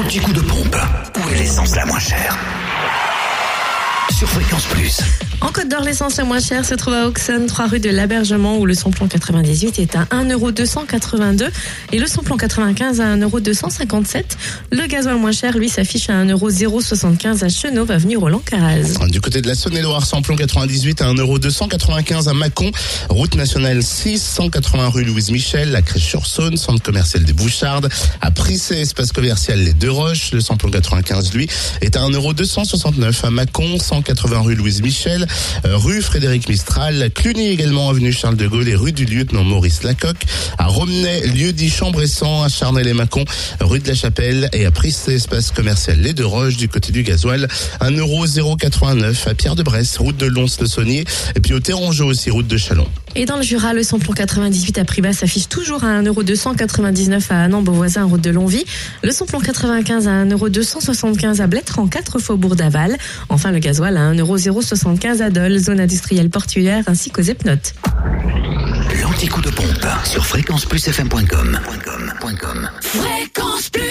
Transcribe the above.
L'anti-coup de pompe. Où est l'essence la moins chère? Sur Fréquence Plus. En Côte d'Or, l'essence la moins chère se trouve à Auxonne, 3 rue de l'Abergement, où le samplon 98 est à 1,282€ et le samplon 95 à 1,257€. Le gasoil moins cher, lui, s'affiche à 1,075€ à Chenauve, avenue Roland Caraz. Du côté de la Saône-et-Loire, samplon 98 à 1,295€ à Mâcon, route nationale 6, 180 rue Louise Michel, la Crèche-sur-Saône, centre commercial des Bouchardes, à Prissé, espace commercial Les Deux Roches, le samplon 95, lui, est à 1,269€ à Mâcon, 180 rue Louise Michel, euh, rue Frédéric Mistral, Cluny également, avenue Charles de Gaulle et rue du lieutenant Maurice Lacocque, à Romney, lieu dit Chambressant, à Charnay-les-Mâcon, rue de la Chapelle et à Prissé, espace commercial Les Deux Roches, du côté du gasoil, 1,089€ à Pierre-de-Bresse, route de Lons-le-Saunier, et puis au Terrangeau aussi, route de Chalon. Et dans le Jura, le samplon 98 à prix bas s'affiche toujours à 1,299€ à Annan, Beauvoisin, route de Longvie. Le samplon 95 à 1,275€ à Blettre en 4 faubourg d'Aval. Enfin, le gasoil à 1,075€ à Dole, zone industrielle portuaire, ainsi qu'aux Epnotes. L'anti-coup de pompe sur fréquenceplusfm.com. Fréquence Plus